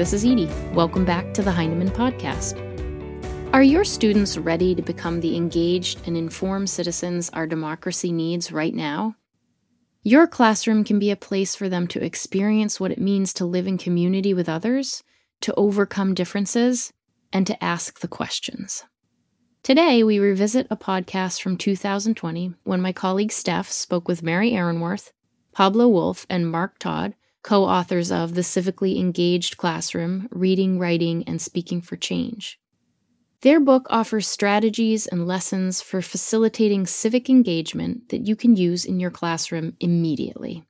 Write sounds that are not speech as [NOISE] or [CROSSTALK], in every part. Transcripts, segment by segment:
this is Edie. Welcome back to the Heinemann Podcast. Are your students ready to become the engaged and informed citizens our democracy needs right now? Your classroom can be a place for them to experience what it means to live in community with others, to overcome differences, and to ask the questions. Today, we revisit a podcast from 2020 when my colleague Steph spoke with Mary Ehrenworth, Pablo Wolfe, and Marc Todd, co authors of The Civically Engaged Classroom Reading, Writing, and Speaking for Change. Their book offers strategies and lessons for facilitating civic engagement that you can use in your classroom immediately.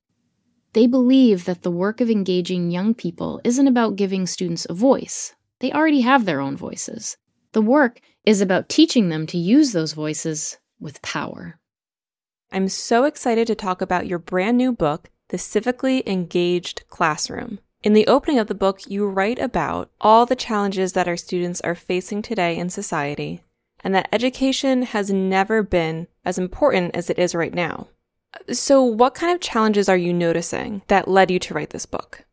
They believe that the work of engaging young people isn't about giving students a voice, they already have their own voices. The work is about teaching them to use those voices with power. I'm so excited to talk about your brand new book, The Civically Engaged Classroom. In the opening of the book, you write about all the challenges that our students are facing today in society, and that education has never been as important as it is right now. So, what kind of challenges are you noticing that led you to write this book?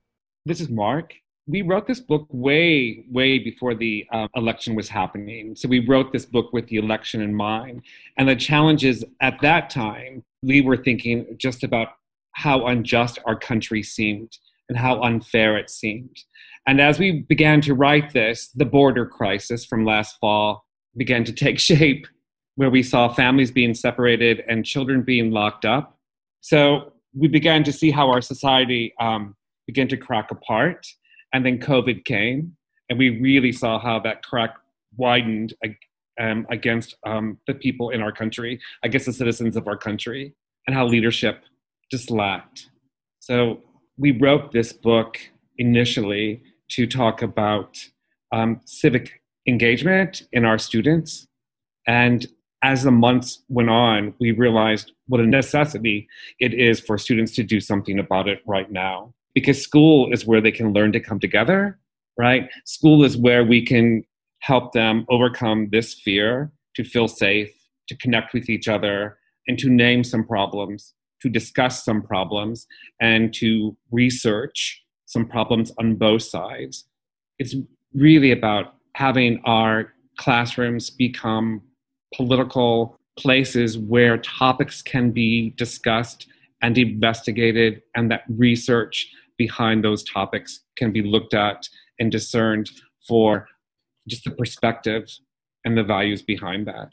This is Marc we wrote this book way, way before the uh, election was happening. So we wrote this book with the election in mind. And the challenges at that time, we were thinking just about how unjust our country seemed and how unfair it seemed. And as we began to write this, the border crisis from last fall began to take [LAUGHS] shape, where we saw families being separated and children being locked up. So we began to see how our society um, began to crack apart and then COVID came, and we really saw how that crack widened um, against um, the people in our country, against the citizens of our country, and how leadership just lacked. So we wrote this book initially to talk about um, civic engagement in our students. And as the months went on, we realized what a necessity it is for students to do something about it right now because school is where they can learn to come together, right? School is where we can help them overcome this fear, to feel safe, to connect with each other, and to name some problems, to discuss some problems, and to research some problems on both sides. It's really about having our classrooms become political places where topics can be discussed and investigated, and that research behind those topics can be looked at and discerned for just the perspective and the values behind that.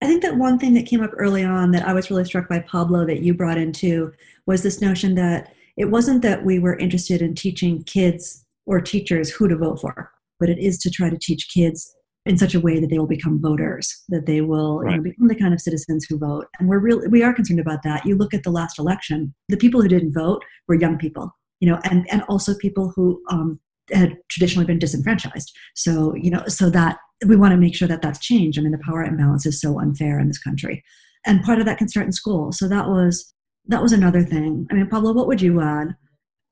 I think that one thing that came up early on that I was really struck by Pablo that you brought into was this notion that it wasn't that we were interested in teaching kids or teachers who to vote for, but it is to try to teach kids in such a way that they will become voters, that they will right. you know, become the kind of citizens who vote. And we're really we are concerned about that. You look at the last election; the people who didn't vote were young people you know, and, and also people who um, had traditionally been disenfranchised. So, you know, so that we want to make sure that that's changed. I mean, the power imbalance is so unfair in this country. And part of that can start in school. So that was, that was another thing. I mean, Pablo, what would you add?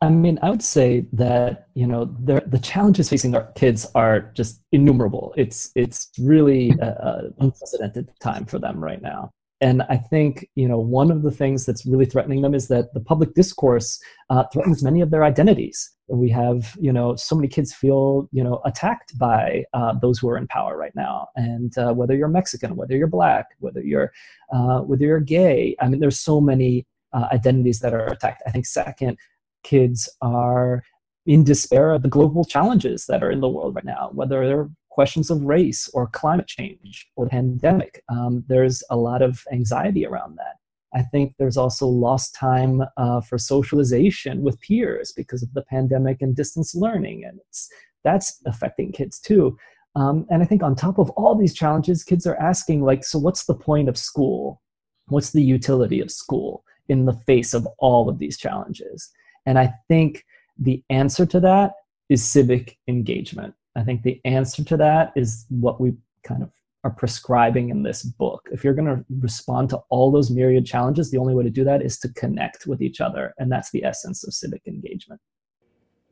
I mean, I would say that you know the the challenges facing our kids are just innumerable. It's it's really an unprecedented time for them right now and I think you know one of the things that's really threatening them is that the public discourse uh, threatens many of their identities. We have you know so many kids feel you know attacked by uh, those who are in power right now, and uh, whether you're Mexican, whether you're black, whether you're uh, whether you're gay. I mean, there's so many uh, identities that are attacked. I think second, kids are in despair of the global challenges that are in the world right now, whether they're questions of race or climate change or pandemic. Um, there's a lot of anxiety around that. I think there's also lost time uh, for socialization with peers because of the pandemic and distance learning, and it's that's affecting kids too. Um, and I think on top of all these challenges, kids are asking like, so what's the point of school? What's the utility of school in the face of all of these challenges? And I think the answer to that is civic engagement. I think the answer to that is what we kind of are prescribing in this book. If you're going to respond to all those myriad challenges, the only way to do that is to connect with each other. And that's the essence of civic engagement.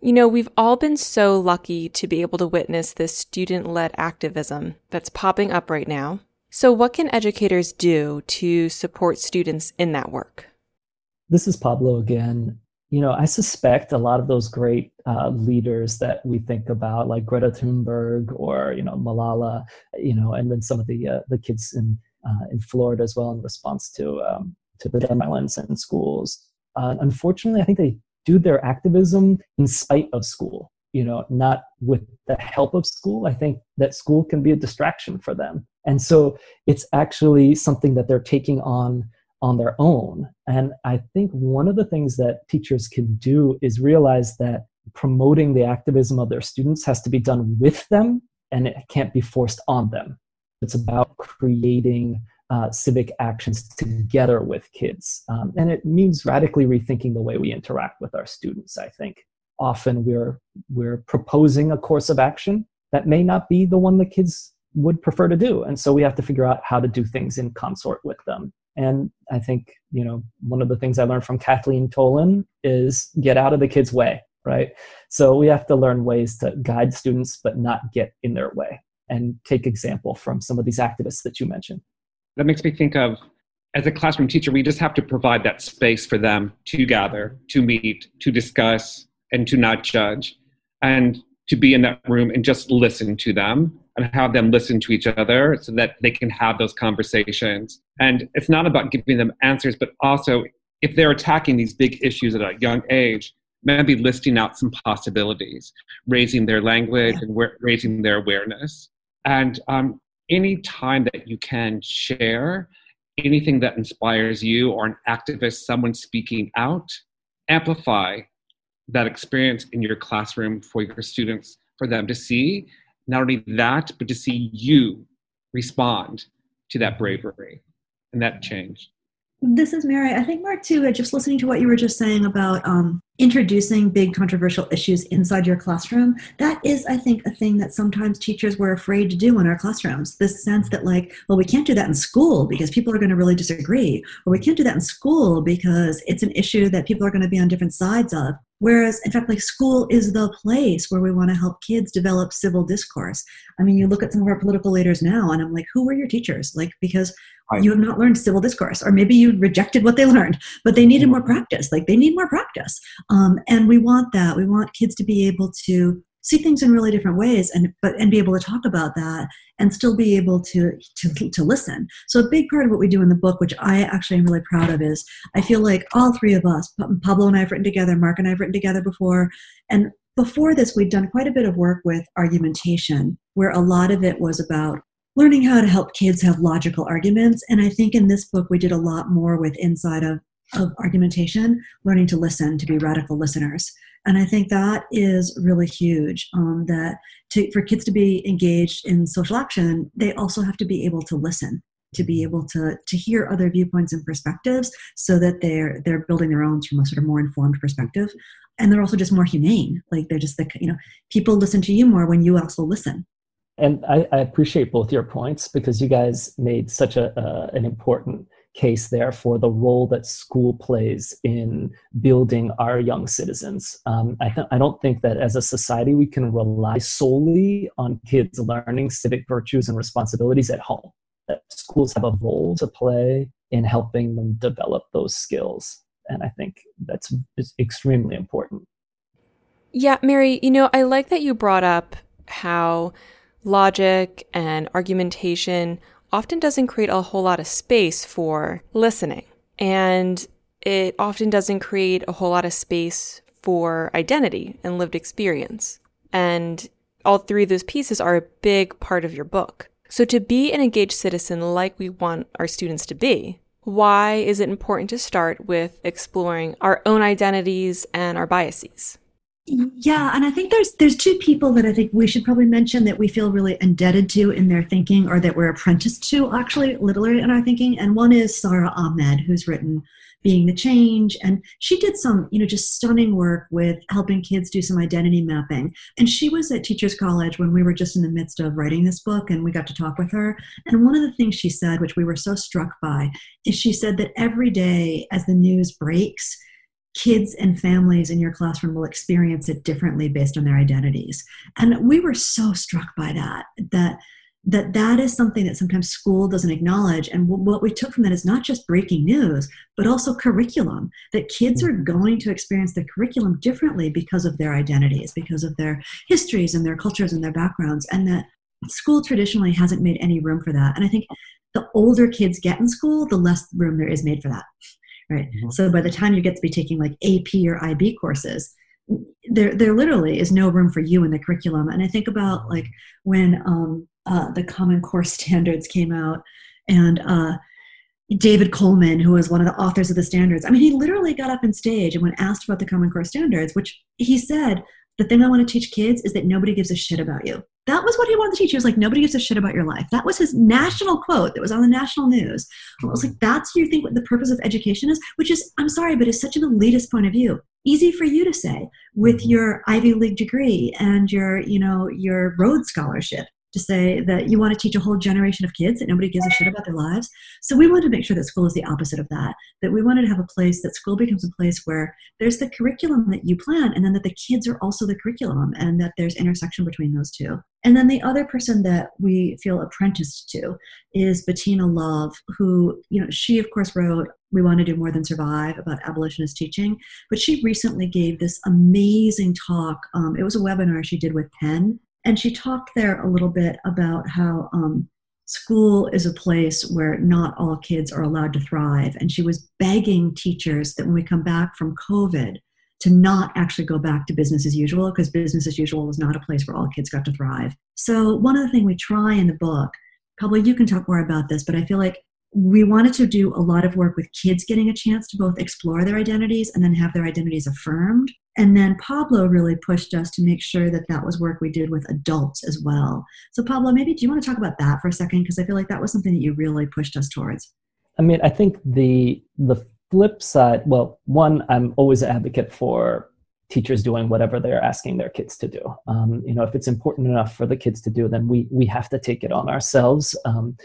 You know, we've all been so lucky to be able to witness this student led activism that's popping up right now. So, what can educators do to support students in that work? This is Pablo again. You know, I suspect a lot of those great uh, leaders that we think about, like Greta Thunberg or you know Malala, you know, and then some of the uh, the kids in uh, in Florida as well in response to um, to the violence in schools. Uh, unfortunately, I think they do their activism in spite of school. You know, not with the help of school. I think that school can be a distraction for them, and so it's actually something that they're taking on on their own. And I think one of the things that teachers can do is realize that promoting the activism of their students has to be done with them and it can't be forced on them. It's about creating uh, civic actions together with kids. Um, and it means radically rethinking the way we interact with our students, I think. Often we're, we're proposing a course of action that may not be the one the kids would prefer to do. And so we have to figure out how to do things in consort with them. And I think, you know, one of the things I learned from Kathleen Tolan is get out of the kids' way, right? So we have to learn ways to guide students, but not get in their way and take example from some of these activists that you mentioned. That makes me think of as a classroom teacher, we just have to provide that space for them to gather, to meet, to discuss, and to not judge, and to be in that room and just listen to them and have them listen to each other so that they can have those conversations. And it's not about giving them answers, but also if they're attacking these big issues at a young age, maybe listing out some possibilities, raising their language and raising their awareness. And um, any time that you can share anything that inspires you or an activist, someone speaking out, amplify that experience in your classroom for your students, for them to see not only that, but to see you respond to that bravery and that change. This is Mary. I think, Marc, too, just listening to what you were just saying about um, introducing big controversial issues inside your classroom, that is, I think, a thing that sometimes teachers were afraid to do in our classrooms. This sense that, like, well, we can't do that in school because people are going to really disagree, or we can't do that in school because it's an issue that people are going to be on different sides of. Whereas, in fact, like school is the place where we want to help kids develop civil discourse. I mean, you look at some of our political leaders now, and I'm like, who were your teachers? Like, because right. you have not learned civil discourse, or maybe you rejected what they learned, but they needed more mm-hmm. practice. Like, they need more practice. Um, and we want that. We want kids to be able to see things in really different ways and but and be able to talk about that and still be able to to, to listen so a big part of what we do in the book which i actually am really proud of is i feel like all three of us pablo and i have written together marc and i have written together before and before this we'd done quite a bit of work with argumentation where a lot of it was about learning how to help kids have logical arguments and i think in this book we did a lot more with inside of of argumentation, learning to listen, to be radical listeners. And I think that is really huge. Um, that to, for kids to be engaged in social action, they also have to be able to listen, to be able to to hear other viewpoints and perspectives, so that they're they're building their own from a sort of more informed perspective. And they're also just more humane. Like they're just like you know, people listen to you more when you also listen. And I, I appreciate both your points because you guys made such a uh, an important case there for the role that school plays in building our young citizens. Um, I, th- I don't think that as a society we can rely solely on kids learning civic virtues and responsibilities at home. That schools have a role to play in helping them develop those skills. And I think that's extremely important. Yeah, Mary, you know, I like that you brought up how logic and argumentation often doesn't create a whole lot of space for listening. And it often doesn't create a whole lot of space for identity and lived experience. And all three of those pieces are a big part of your book. So, to be an engaged citizen like we want our students to be, why is it important to start with exploring our own identities and our biases? Yeah, and I think there's there's two people that I think we should probably mention that we feel really indebted to in their thinking, or that we're apprenticed to actually, literally in our thinking. And one is Sara Ahmed, who's written "Being the Change," and she did some, you know, just stunning work with helping kids do some identity mapping. And she was at Teachers College when we were just in the midst of writing this book, and we got to talk with her. And one of the things she said, which we were so struck by, is she said that every day as the news breaks kids and families in your classroom will experience it differently based on their identities. And we were so struck by that, that that that is something that sometimes school doesn't acknowledge and what we took from that is not just breaking news but also curriculum that kids are mm-hmm. going to experience the curriculum differently because of their identities because of their histories and their cultures and their backgrounds and that school traditionally hasn't made any room for that and i think the older kids get in school the less room there is made for that right. Mm-hmm. so by the time you get to be taking like ap or ib courses there there literally is no room for you in the curriculum. And i think about like when um, uh, the common core [LAUGHS] standards came out and uh, david coleman who was one of the authors of the standards i mean he literally got up in stage and when asked about the common core standards which he said the thing i want to teach kids is that nobody gives a shit about you that was what he wanted to teach. He was like, nobody gives a shit about your life. That was his national quote that was on the national news. I was like, that's you think what the purpose of education is, which is, I'm sorry, but it's such an elitist point of view. Easy for you to say with mm-hmm. your Ivy League degree and your, you know, your Rhodes scholarship to say that you want to teach a whole generation of kids that nobody gives a shit about their lives. So we wanted to make sure that school is the opposite of that, that we wanted to have a place that school becomes a place where there's the curriculum that you plan and then that the kids are also the curriculum and that there's intersection between those two. And then the other person that we feel apprenticed to is Bettina Love, who, you know, she of course wrote We Want to Do More Than Survive about abolitionist teaching, but she recently gave this amazing talk. Um, it was a webinar she did with Penn and she talked there a little bit about how um, school is a place where not all kids are allowed to thrive. And she was begging teachers that when we come back from COVID, to not actually go back to business as usual because business as usual was not a place where all kids got to thrive. So, one of the things we try in the book, probably you can talk more about this, but I feel like we wanted to do a lot of work with kids getting a chance to both explore their identities and then have their identities affirmed. And then Pablo really pushed us to make sure that that was work we did with adults as well. So, Pablo, maybe do you want to talk about that for a second? Because I feel like that was something that you really pushed us towards. I mean, I think the the flip side, well, one, I'm always an advocate for teachers doing whatever they're asking their kids to do. Um, you know, if it's important enough for the kids to do, then we we have to take it on ourselves. Um,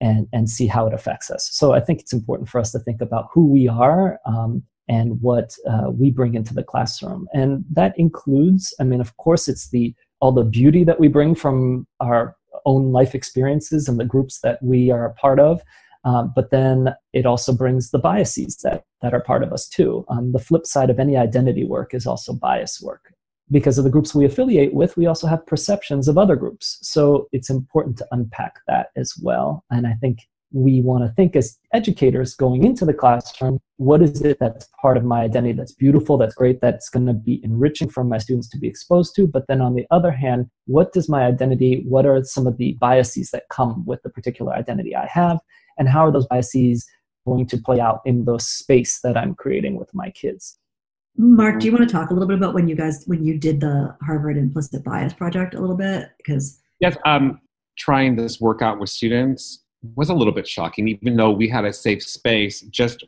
and, and see how it affects us. So I think it's important for us to think about who we are um, and what uh, we bring into the classroom. And that includes, I mean, of course, it's the all the beauty that we bring from our own life experiences and the groups that we are a part of. Um, but then it also brings the biases that, that are part of us too. Um, the flip side of any identity work is also bias work because of the groups we affiliate with, we also have perceptions of other groups. So it's important to unpack that as well. And I think we want to think as educators going into the classroom what is it that's part of my identity that's beautiful, that's great, that's going to be enriching for my students to be exposed to? But then on the other hand, what does my identity, what are some of the biases that come with the particular identity I have? And how are those biases going to play out in the space that I'm creating with my kids? Marc, do you want to talk a little bit about when you guys when you did the Harvard implicit bias project a little bit? Because yes, um, trying this workout with students was a little bit shocking, even though we had a safe space. Just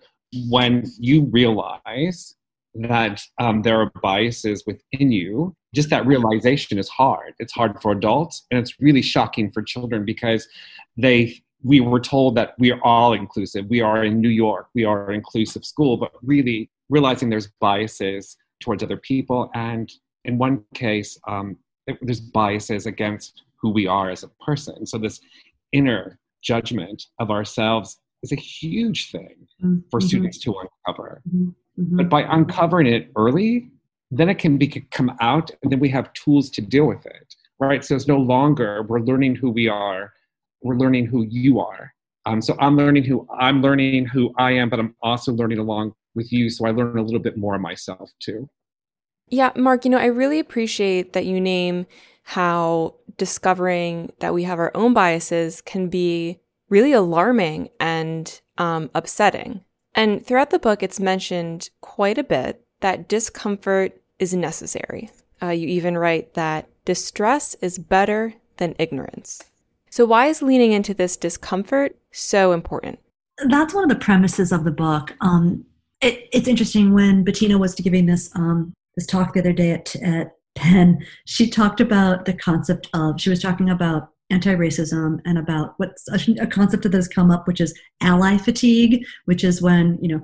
when you realize that um, there are biases within you, just that realization is hard. It's hard for adults, and it's really shocking for children because they we were told that we are all inclusive. We are in New York. We are an inclusive school, but really realizing there's biases towards other people, and in one case, um, there's biases against who we are as a person. So this inner judgment of ourselves is a huge thing mm-hmm. for students to uncover. Mm-hmm. mm-hmm. But by uncovering it early, then it can be come out, and then we have tools to deal with it. Right. So it's no longer we're learning who we are. We're learning who you are. Um, so I'm learning who I'm learning who I am, but I'm also learning along with you so I learn a little bit more of myself too. Yeah, Marc, you know, I really appreciate that you name how discovering that we have our own biases can be really alarming and um, upsetting. And throughout the book, it's mentioned quite a bit that discomfort is necessary. Uh, you even write that distress is better than ignorance. So, why is leaning into this discomfort so important? That's one of the premises of the book. Um, it, it's interesting when Bettina was giving this um, this talk the other day at, at Penn. She talked about the concept of she was talking about anti-racism and about what's a, a concept that has come up, which is ally fatigue, which is when you know,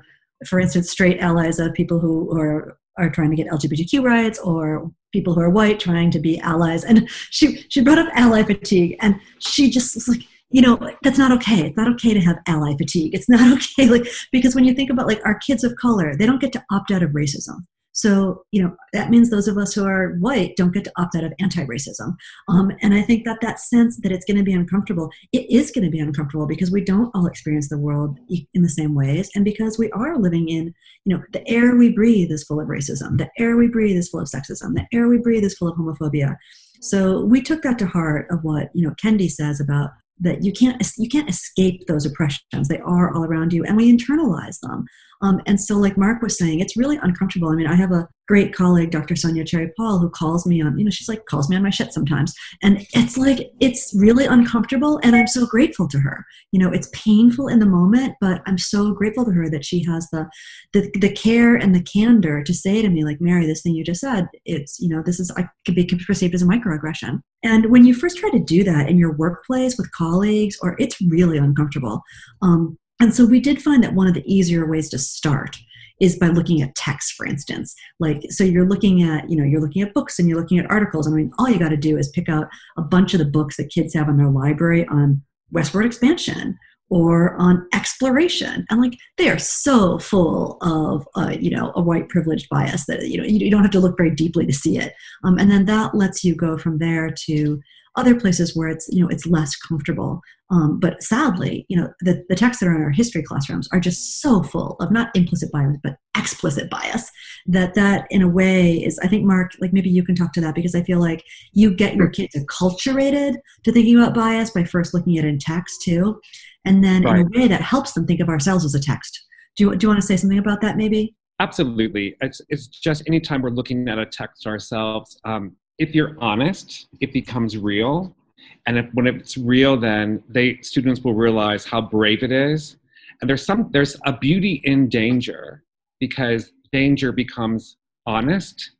for instance, straight allies of people who are are trying to get LGBTQ rights or people who are white trying to be allies. And she she brought up ally fatigue, and she just was like, you know, that's not okay. It's not okay to have ally fatigue. It's not [LAUGHS] okay, like because when you think about like our kids of color, they don't get to opt out of racism. So, you know, that means those of us who are white don't get to opt out of anti racism. Um, and I think that that sense that it's going to be uncomfortable, it is going to be uncomfortable because we don't all experience the world in the same ways. And because we are living in, you know, the air we breathe is full of racism, the air we breathe is full of sexism, the air we breathe is full of homophobia. So we took that to heart of what, you know, Kendi says about that you can't you can't escape those oppressions. They are all around you and we internalize them um, and so like marc was saying it's really uncomfortable. I mean i have a great colleague dr sonja cherry paul who calls me on you know she's like calls me on my shit sometimes. And it's like it's really uncomfortable and i'm so grateful to her. You know it's painful in the moment but i'm so grateful to her that she has the the, the care and the candor to say to me like mary this thing you just said it's you know this is i could be perceived as a microaggression. And when you first try to do that in your workplace with colleagues, or it's really uncomfortable. Um, and so we did find that one of the easier ways to start is by looking at text, for instance. Like, so you're looking at, you know, you're looking at books and you're looking at articles. I mean, all you got to do is pick out a bunch of the books that kids have in their library on westward expansion or on exploration and like they are so full of uh, you know a white privileged bias that you know you, don't have to look very deeply to see it um, and then that lets you go from there to other places where it's you know it's less comfortable. Um, but sadly you know the, the texts that are in our history classrooms are just so full of not implicit bias but explicit bias that that in a way is i think marc like maybe you can talk to that because i feel like you get your kids acculturated to thinking about bias by first looking at it in text too. And then right. in a way that helps them think of ourselves as a text. Do you, do you want to say something about that maybe? Absolutely. It's, it's just anytime we're looking at a text ourselves um, if you're honest, it becomes real. And if, when it's real, then they students will realize how brave it is. And there's some there's a beauty in danger because danger becomes honest.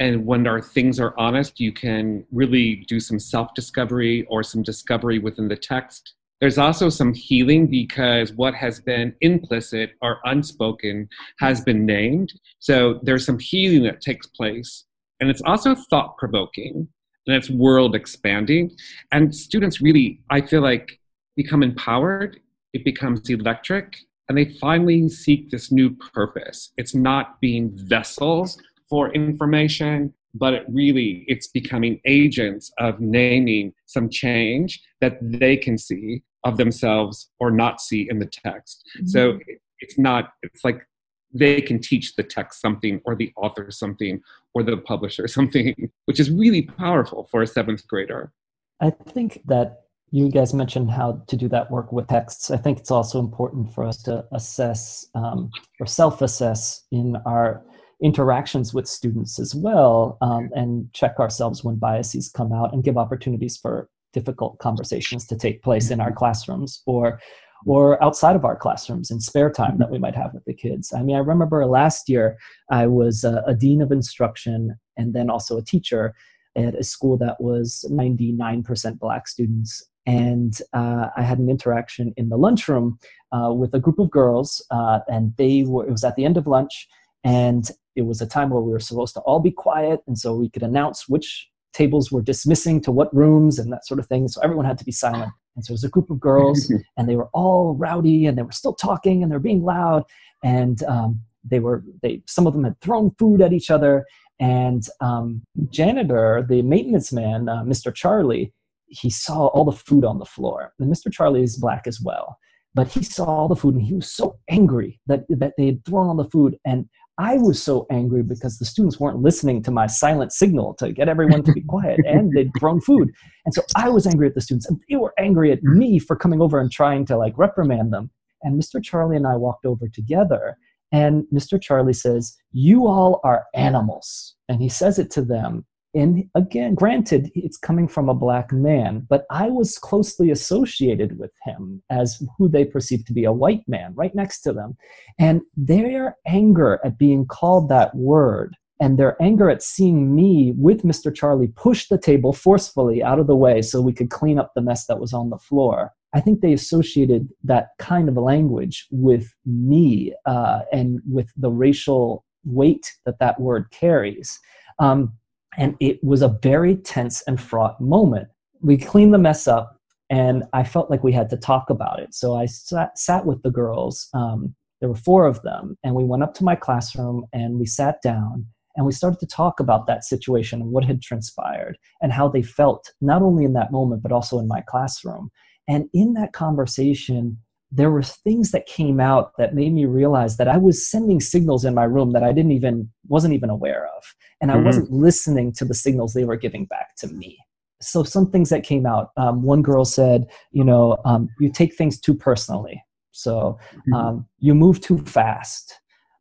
And when our things are honest, you can really do some self-discovery or some discovery within the text. There's also some healing because what has been implicit or unspoken has been named. So there's some healing that takes place and it's also thought provoking and it's world expanding and students really i feel like become empowered it becomes electric and they finally seek this new purpose it's not being vessels for information but it really it's becoming agents of naming some change that they can see of themselves or not see in the text mm-hmm. so it's not it's like they can teach the text something or the author something or the publisher [LAUGHS] something, which is really powerful for a seventh grader. I think that you guys mentioned how to do that work with texts. I think it's also important for us to assess um, or self assess in our interactions with students as well um, and check ourselves when biases come out and give opportunities for difficult conversations to take place in our classrooms or or outside of our classrooms in spare time that we might have with the kids. I mean, I remember last year I was a, a dean of instruction and then also a teacher at a school that was 99% black students. And uh, I had an interaction in the lunchroom uh, with a group of girls, uh, and they were, it was at the end of lunch, and it was a time where we were supposed to all be quiet, and so we could announce which tables were dismissing to what rooms and that sort of thing. So everyone had to be silent. And so it was a group of girls, [LAUGHS] and they were all rowdy, and they were still talking, and they were being loud, and um, they were they some of them had thrown food at each other. And um, janitor, the maintenance man, uh, Mr. Charlie, he saw all the food on the floor. And Mr. Charlie is black as well, but he saw all the food, and he was so angry that that they had thrown on the food, and I was so angry because the students weren't listening to my silent signal to get everyone to be [LAUGHS] quiet and they'd thrown food. And so I was angry at the students and they were angry at me for coming over and trying to like reprimand them. And Mr. Charlie and I walked over together and Mr. Charlie says, You all are animals. And he says it to them and again, granted, it's coming from a black man, but I was closely associated with him as who they perceived to be a white man right next to them. And their anger at being called that word and their anger at seeing me with Mr. Charlie push the table forcefully out of the way so we could clean up the mess that was on the floor. I think they associated that kind of language with me uh, and with the racial weight that that word carries. Um, and it was a very tense and fraught moment. We cleaned the mess up, and I felt like we had to talk about it. So I sat, sat with the girls. Um, there were four of them, and we went up to my classroom and we sat down and we started to talk about that situation and what had transpired and how they felt, not only in that moment, but also in my classroom. And in that conversation, there were things that came out that made me realize that I was sending signals in my room that I didn't even wasn't even aware of, and I mm-hmm. wasn't listening to the signals they were giving back to me. So some things that came out. Um, one girl said, "You know, um, you take things too personally. So mm-hmm. um, you move too fast.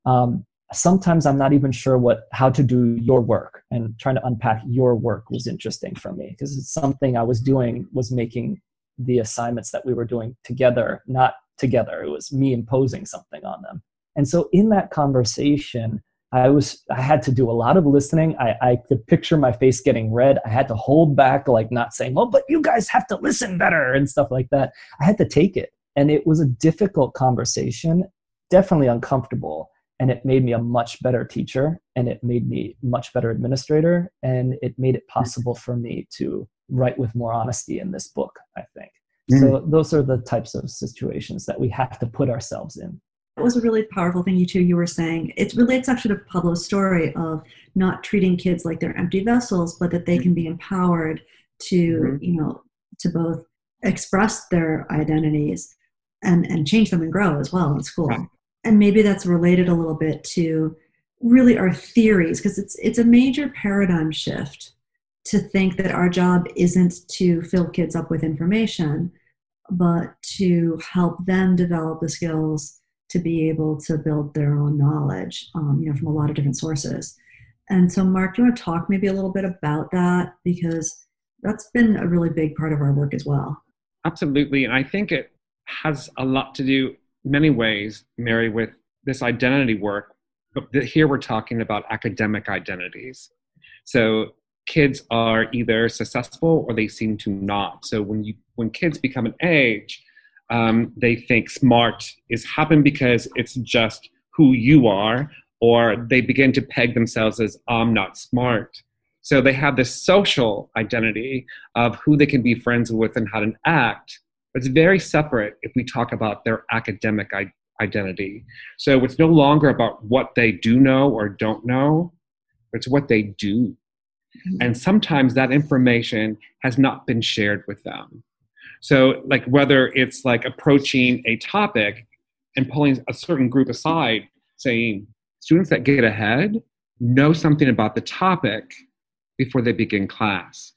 Um, sometimes I'm not even sure what how to do your work, and trying to unpack your work was interesting for me because it's something I was doing was making the assignments that we were doing together, not together. It was me imposing something on them. And so in that conversation, I was I had to do a lot of listening. I, I could picture my face getting red. I had to hold back, like not saying, "Well, but you guys have to listen better" and stuff like that. I had to take it, and it was a difficult conversation, definitely uncomfortable, and it made me a much better teacher, and it made me much better administrator, and it made it possible for me to write with more honesty in this book, I think. Mm. So those are the types of situations that we have to put ourselves in. That was a really powerful thing you too you were saying. It relates actually to Pablo's story of not treating kids like they're empty vessels, but that they can be empowered to, mm-hmm. you know, to both express their identities and and change them and grow as well in school. Right. And maybe that's related a little bit to really our theories because it's it's a major paradigm shift to think that our job isn't to fill kids up with information, but to help them develop the skills to be able to build their own knowledge, um, you know, from a lot of different sources. And so, Marc, do you want to talk maybe a little bit about that because that's been a really big part of our work as well. Absolutely, and I think it has a lot to do, many ways, Mary, with this identity work. But here we're talking about academic identities. So kids are either successful or they seem to not. So when you when kids become an age, um, they think smart is happen because it's just who you are, or they begin to peg themselves as I'm not smart. So they have this social identity of who they can be friends with and how to act. But it's very separate if we talk about their academic I- identity. So it's no longer about what they do know or don't know, it's what they do Mm-hmm. And sometimes that information has not been shared with them. So, like whether it's like approaching a topic and pulling a certain group aside, saying, students that get ahead know something about the topic before they begin class.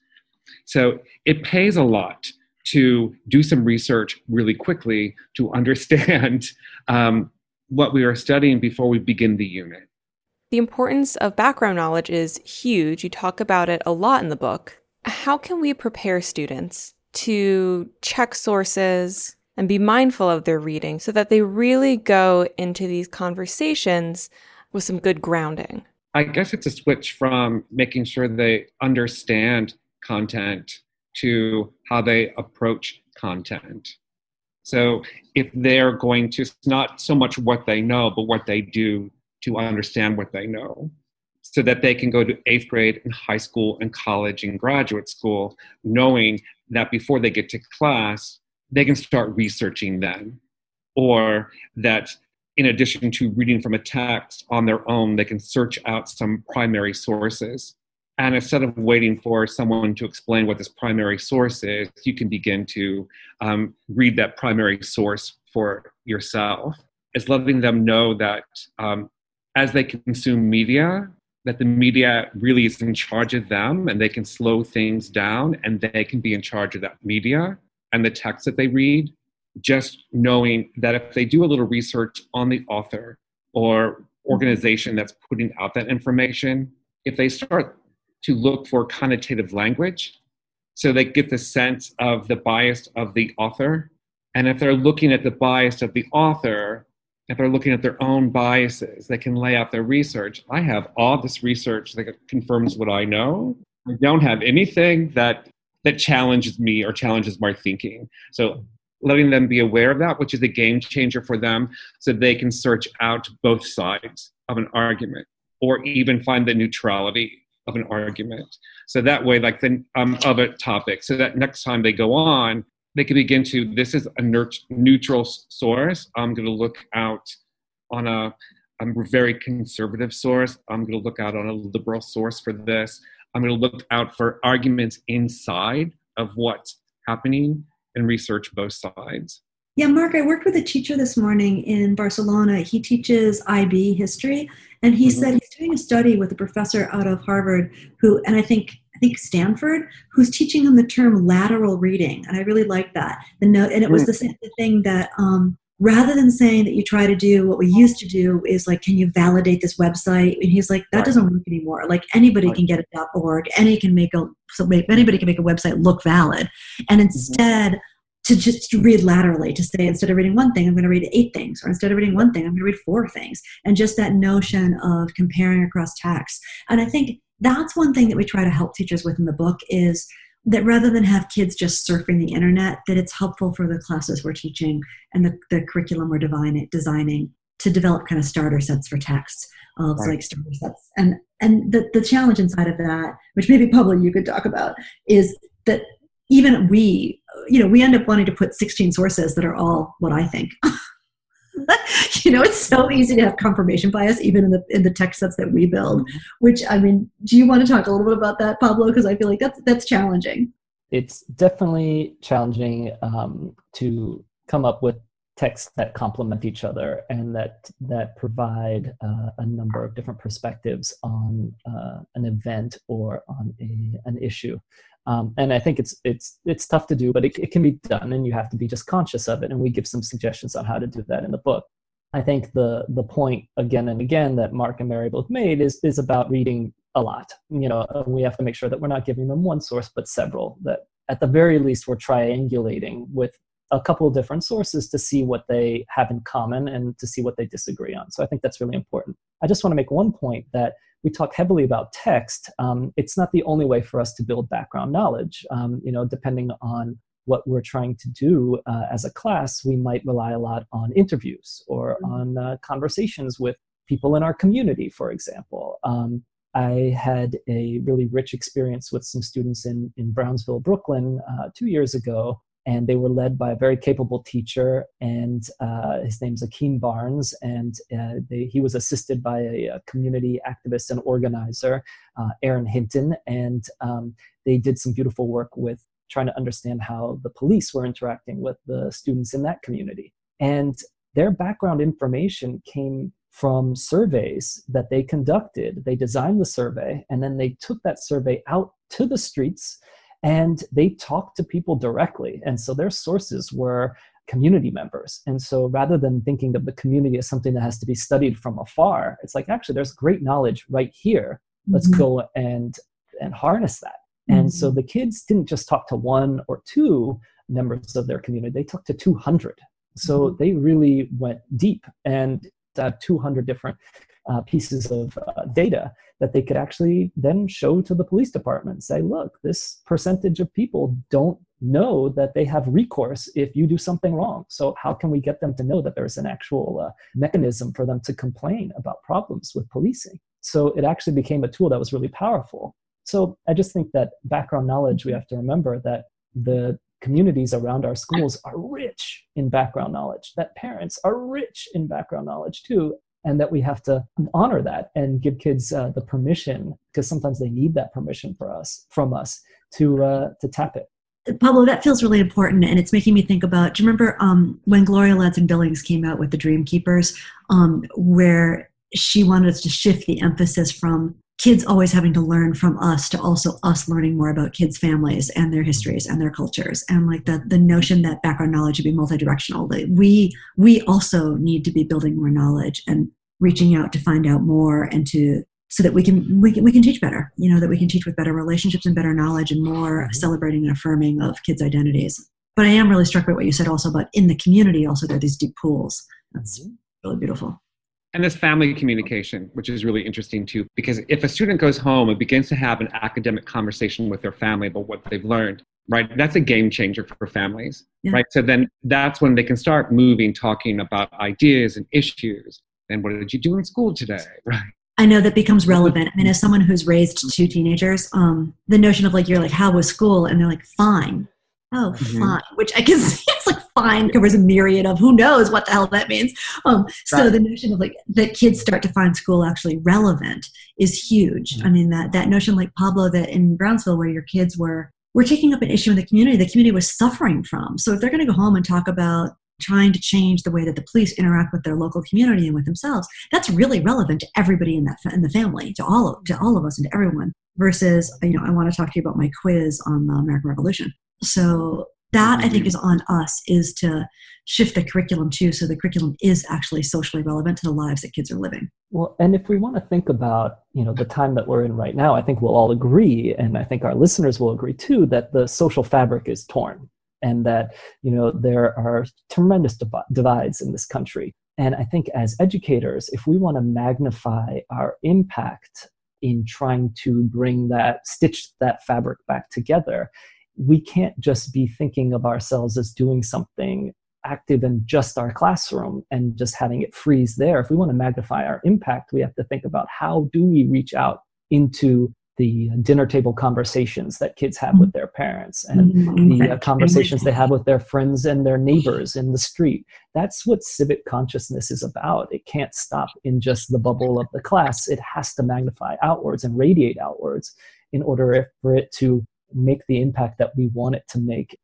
So, it pays a lot to do some research really quickly to [LAUGHS] understand um, what we are studying before we begin the unit. The importance of background knowledge is huge. You talk about it a lot in the book. How can we prepare students to check sources and be mindful of their reading so that they really go into these conversations with some good grounding? I guess it's a switch from making sure they understand content to how they approach content. So if they're going to, it's not so much what they know, but what they do to understand what they know so that they can go to eighth grade and high school and college and graduate school knowing that before they get to class they can start researching then or that in addition to reading from a text on their own they can search out some primary sources. And instead of waiting for someone to explain what this primary source is you can begin to um, read that primary source for yourself. It's letting them know that um, as they consume media, that the media really is in charge of them and they can slow things down and they can be in charge of that media and the text that they read. Just knowing that if they do a little research on the author or organization that's putting out that information, if they start to look for connotative language, so they get the sense of the bias of the author. And if they're looking at the bias of the author, if they're looking at their own biases, they can lay out their research. I have all this research that confirms what I know. I don't have anything that that challenges me or challenges my thinking. So letting them be aware of that, which is a game changer for them, so they can search out both sides of an argument. or even find the neutrality of an argument. So that way, like the um, other topics, so that next time they go on, they can begin to, this is a neutral source. I'm going to look out on a, a very conservative source. I'm going to look out on a liberal source for this. I'm going to look out for arguments inside of what's happening and research both sides. Yeah, Marc, I worked with a teacher this morning in Barcelona. He teaches IB history, and he mm-hmm. said he's doing a study with a professor out of Harvard who, and I think think Stanford, who's teaching him the term lateral reading, and I really like that. The note, and it was the same thing that um, rather than saying that you try to do what we used to do is like, can you validate this website? And he's like, that right. doesn't work anymore. Like anybody right. can get a .org, any can make a so anybody can make a website look valid, and mm-hmm. instead. Mm-hmm to just read laterally, to say instead of reading one thing, I'm going to read eight things, or instead of reading one thing, I'm going to read four things. And just that notion of comparing across texts. And I think that's one thing that we try to help teachers with in the book is that rather than have kids just surfing the internet, that it's helpful for the classes we're teaching and the, the curriculum we're divine, designing to develop kind of starter sets for texts. Uh, right. like starter sets. And and the, the challenge inside of that, which maybe Pablo you could talk about, is that even we, you know, we end up wanting to put 16 sources that are all what I think. [LAUGHS] [LAUGHS] you know, it's so easy to have confirmation bias even in the in the text sets that we build. Mm-hmm. Which I mean, do you want to talk a little bit about that, Pablo? Because I feel like that's that's challenging. It's definitely challenging um, to come up with texts that complement each other and that that provide uh, a number of different perspectives on uh, an event or on a, an issue. Um, and I think it's it's it's tough to do, but it, it can be done, and you have to be just conscious of it. And we give some suggestions on how to do that in the book. I think the the point again and again that Marc and Mary both made is is about reading a lot. You know, we have to make sure that we're not giving them one source but several. That at the very least we're triangulating with a couple of different sources to see what they have in common and to see what they disagree on. So I think that's really important. I just want to make one point that we talk heavily about text. Um, it's not the only way for us to build background knowledge. Um, you know, depending on what we're trying to do uh, as a class, we might rely a lot on interviews or mm-hmm. on uh, conversations with people in our community, for example. Um, I had a really rich experience with some students in, in Brownsville, Brooklyn, uh, two years ago, and they were led by a very capable teacher, and uh, his name's Akeem Barnes, and uh, they, he was assisted by a, a community activist and organizer, uh, Aaron Hinton, and um, they did some beautiful work with trying to understand how the police were interacting with the students in that community. And their background information came from surveys that they conducted. They designed the survey, and then they took that survey out to the streets and they talked to people directly. And so their sources were community members. And so rather than thinking of the community as something that has to be studied from afar, it's like actually there's great knowledge right here. Let's mm-hmm. go and and harness that. Mm-hmm. And so mm-hmm. the kids didn't just talk to one or two members of their community, they talked to 200. So mm-hmm. they really went deep and uh, 200 different uh, pieces of uh, data that they could actually then show to the police department say look this percentage of people don't know that they have recourse if you do something wrong. So how can we get them to know that there's an actual uh, mechanism for them to complain about problems with policing? So it actually became a tool that was really powerful. So i just think that background knowledge we have to remember that the communities around our schools are rich in background knowledge that parents are rich in background knowledge too and that we have to honor that and give kids uh, the permission because sometimes they need that permission for us from us to uh, to tap it Pablo, that feels really important, and it's making me think about. Do you remember um, when Gloria Ladson Billings came out with the Dream Keepers, um, where she wanted us to shift the emphasis from kids always having to learn from us to also us learning more about kids' families and their histories and their cultures, and like the the notion that background knowledge should be multidirectional. That we we also need to be building more knowledge and reaching out to find out more and to so that we can we can we can teach better you know that we can teach with better relationships and better knowledge and more mm-hmm. celebrating and affirming of kids identities but i am really struck by what you said also about in the community also there are these deep pools that's mm-hmm. really beautiful and this family communication which is really interesting too because if a student goes home and begins to have an academic conversation with their family about what they've learned right that's a game changer for families yeah. right so then that's when they can start moving talking about ideas and issues and what did you do in school today [LAUGHS] right I know that becomes relevant. I mean, as someone who's raised two teenagers, um, the notion of like you're like, how was school? And they're like, fine. Oh, mm-hmm. fine. Which I can [LAUGHS] see it's like fine covers a myriad of who knows what the hell that means. Um, so right. the notion of like that kids start to find school actually relevant is huge. Mm-hmm. I mean that that notion like Pablo that in Brownsville where your kids were were taking up an issue in the community the community was suffering from. So if they're going to go home and talk about trying to change the way that the police interact with their local community and with themselves, that's really relevant to everybody in that in the family, to all of, to all of us and to everyone. Versus, you know, I want to talk to you about my quiz on the American Revolution. So that I think mm-hmm. is on us is to shift the curriculum too, so the curriculum is actually socially relevant to the lives that kids are living. Well, and if we want to think about you know the time that we're in right now, I think we'll all agree, and I think our listeners will agree too, that the social fabric is torn and that you know there are tremendous div- divides in this country and i think as educators if we want to magnify our impact in trying to bring that stitch that fabric back together we can't just be thinking of ourselves as doing something active in just our classroom and just having it freeze there if we want to magnify our impact we have to think about how do we reach out into the dinner table conversations that kids have with their parents and mm-hmm. the uh, conversations they have with their friends and their neighbors in the street. That's what civic consciousness is about. It can't stop in just the bubble of the class, it has to magnify outwards and radiate outwards in order for it to make the impact that we want it to make.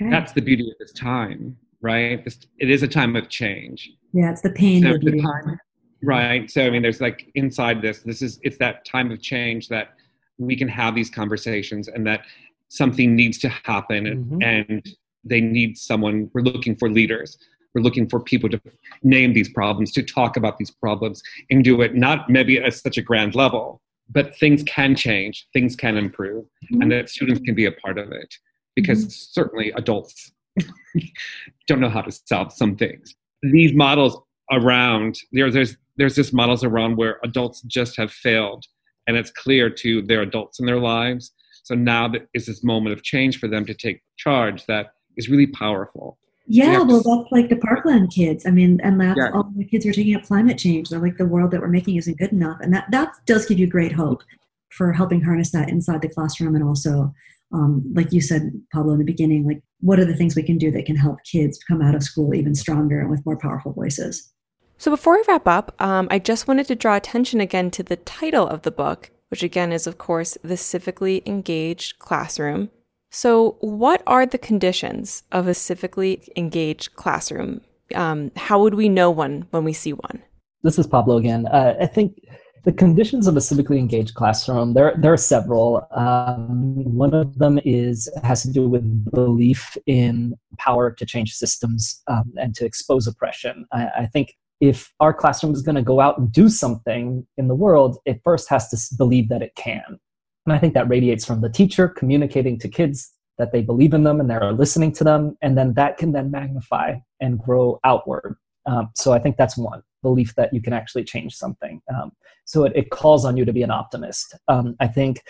That's the beauty of this time, right? It is a time of change. Yeah, it's the pain. So the time, right. So I mean, there's like inside this. This is it's that time of change that we can have these conversations and that something needs to happen mm-hmm. and they need someone we're looking for leaders we're looking for people to name these problems to talk about these problems and do it not maybe at such a grand level but things can change things can improve mm-hmm. and that students can be a part of it because mm-hmm. certainly adults [LAUGHS] don't know how to solve some things these models around there, there's there's just models around where adults just have failed and it's clear to their adults in their lives. So now that is this moment of change for them to take charge that is really powerful. Yeah, well, that's like the Parkland kids. I mean, and that's yeah. all the kids are taking up climate change. They're like the world that we're making isn't good enough, and that that does give you great hope for helping harness that inside the classroom, and also, um, like you said, Pablo, in the beginning, like what are the things we can do that can help kids come out of school even stronger and with more powerful voices. So before we wrap up, um, I just wanted to draw attention again to the title of the book, which again is, of course, The Civically Engaged Classroom. So, what are the conditions of a civically engaged classroom? Um, how would we know one when we see one? This is Pablo again. Uh, I think the conditions of a civically engaged classroom there there are several. Um, one of them is has to do with belief in power to change systems um, and to expose oppression. I, I think if our classroom is going to go out and do something in the world, it first has to believe that it can. And I think that radiates from the teacher communicating to kids that they believe in them and they're listening to them. And then that can then magnify and grow outward. Um, so I think that's one belief that you can actually change something. Um, so it, it, calls on you to be an optimist. Um, I think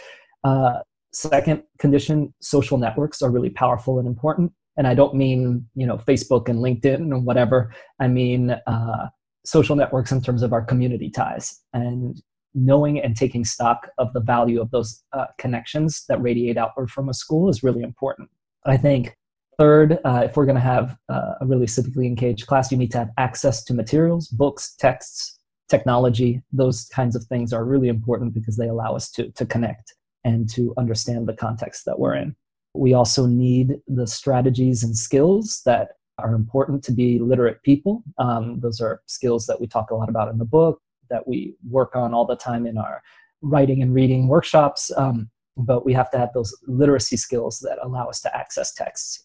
uh, second condition, social networks are really powerful and important. And I don't mean you know Facebook and LinkedIn and whatever. I mean uh, social networks in terms of our community ties and knowing and taking stock of the value of those uh, connections that radiate outward from a school is really important. I think third, uh, if we're going to have uh, a really civically engaged class, you need to have access to materials, books, texts, technology. Those kinds of things are really important because they allow us to, to connect and to understand the context that we're in. We also need the strategies and skills that are important to be literate people. Um, those are skills that we talk a lot about in the book, that we work on all the time in our writing and reading workshops. Um, but we have to have those literacy skills that allow us to access texts.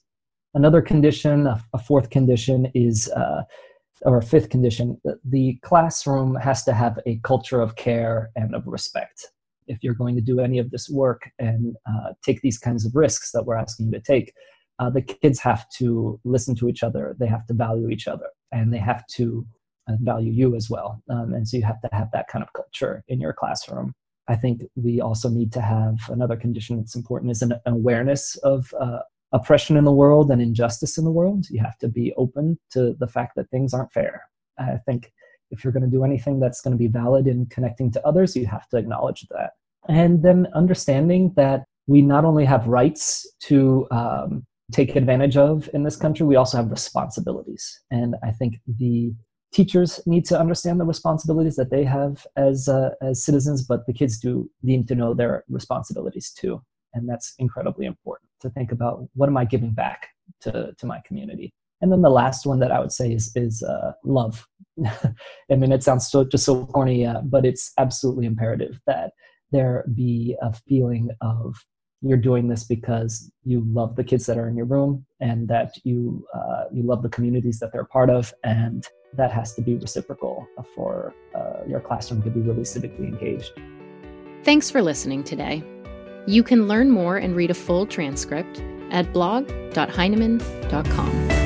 Another condition, a, fourth condition, is, uh, or a fifth condition, the classroom has to have a culture of care and of respect. If you're going to do any of this work and uh, take these kinds of risks that we're asking you to take, uh, the kids have to listen to each other they have to value each other and they have to value you as well um, and so you have to have that kind of culture in your classroom i think we also need to have another condition that's important is an awareness of uh, oppression in the world and injustice in the world you have to be open to the fact that things aren't fair i think if you're going to do anything that's going to be valid in connecting to others, you have to acknowledge that. And then understanding that we not only have rights to um, take advantage of in this country, we also have responsibilities. And I think the teachers need to understand the responsibilities that they have as uh, as citizens, but the kids do need to know their responsibilities too, and that's incredibly important to think about. What am I giving back to to my community? And then the last one that I would say is is uh, love. [LAUGHS] I mean, it sounds so just so corny, uh, but it's absolutely imperative that there be a feeling of you're doing this because you love the kids that are in your room and that you uh, you love the communities that they're part of and that has to be reciprocal for uh, your classroom to be really civically engaged. Thanks for listening today. You can learn more and read a full transcript at blog.heinemann.com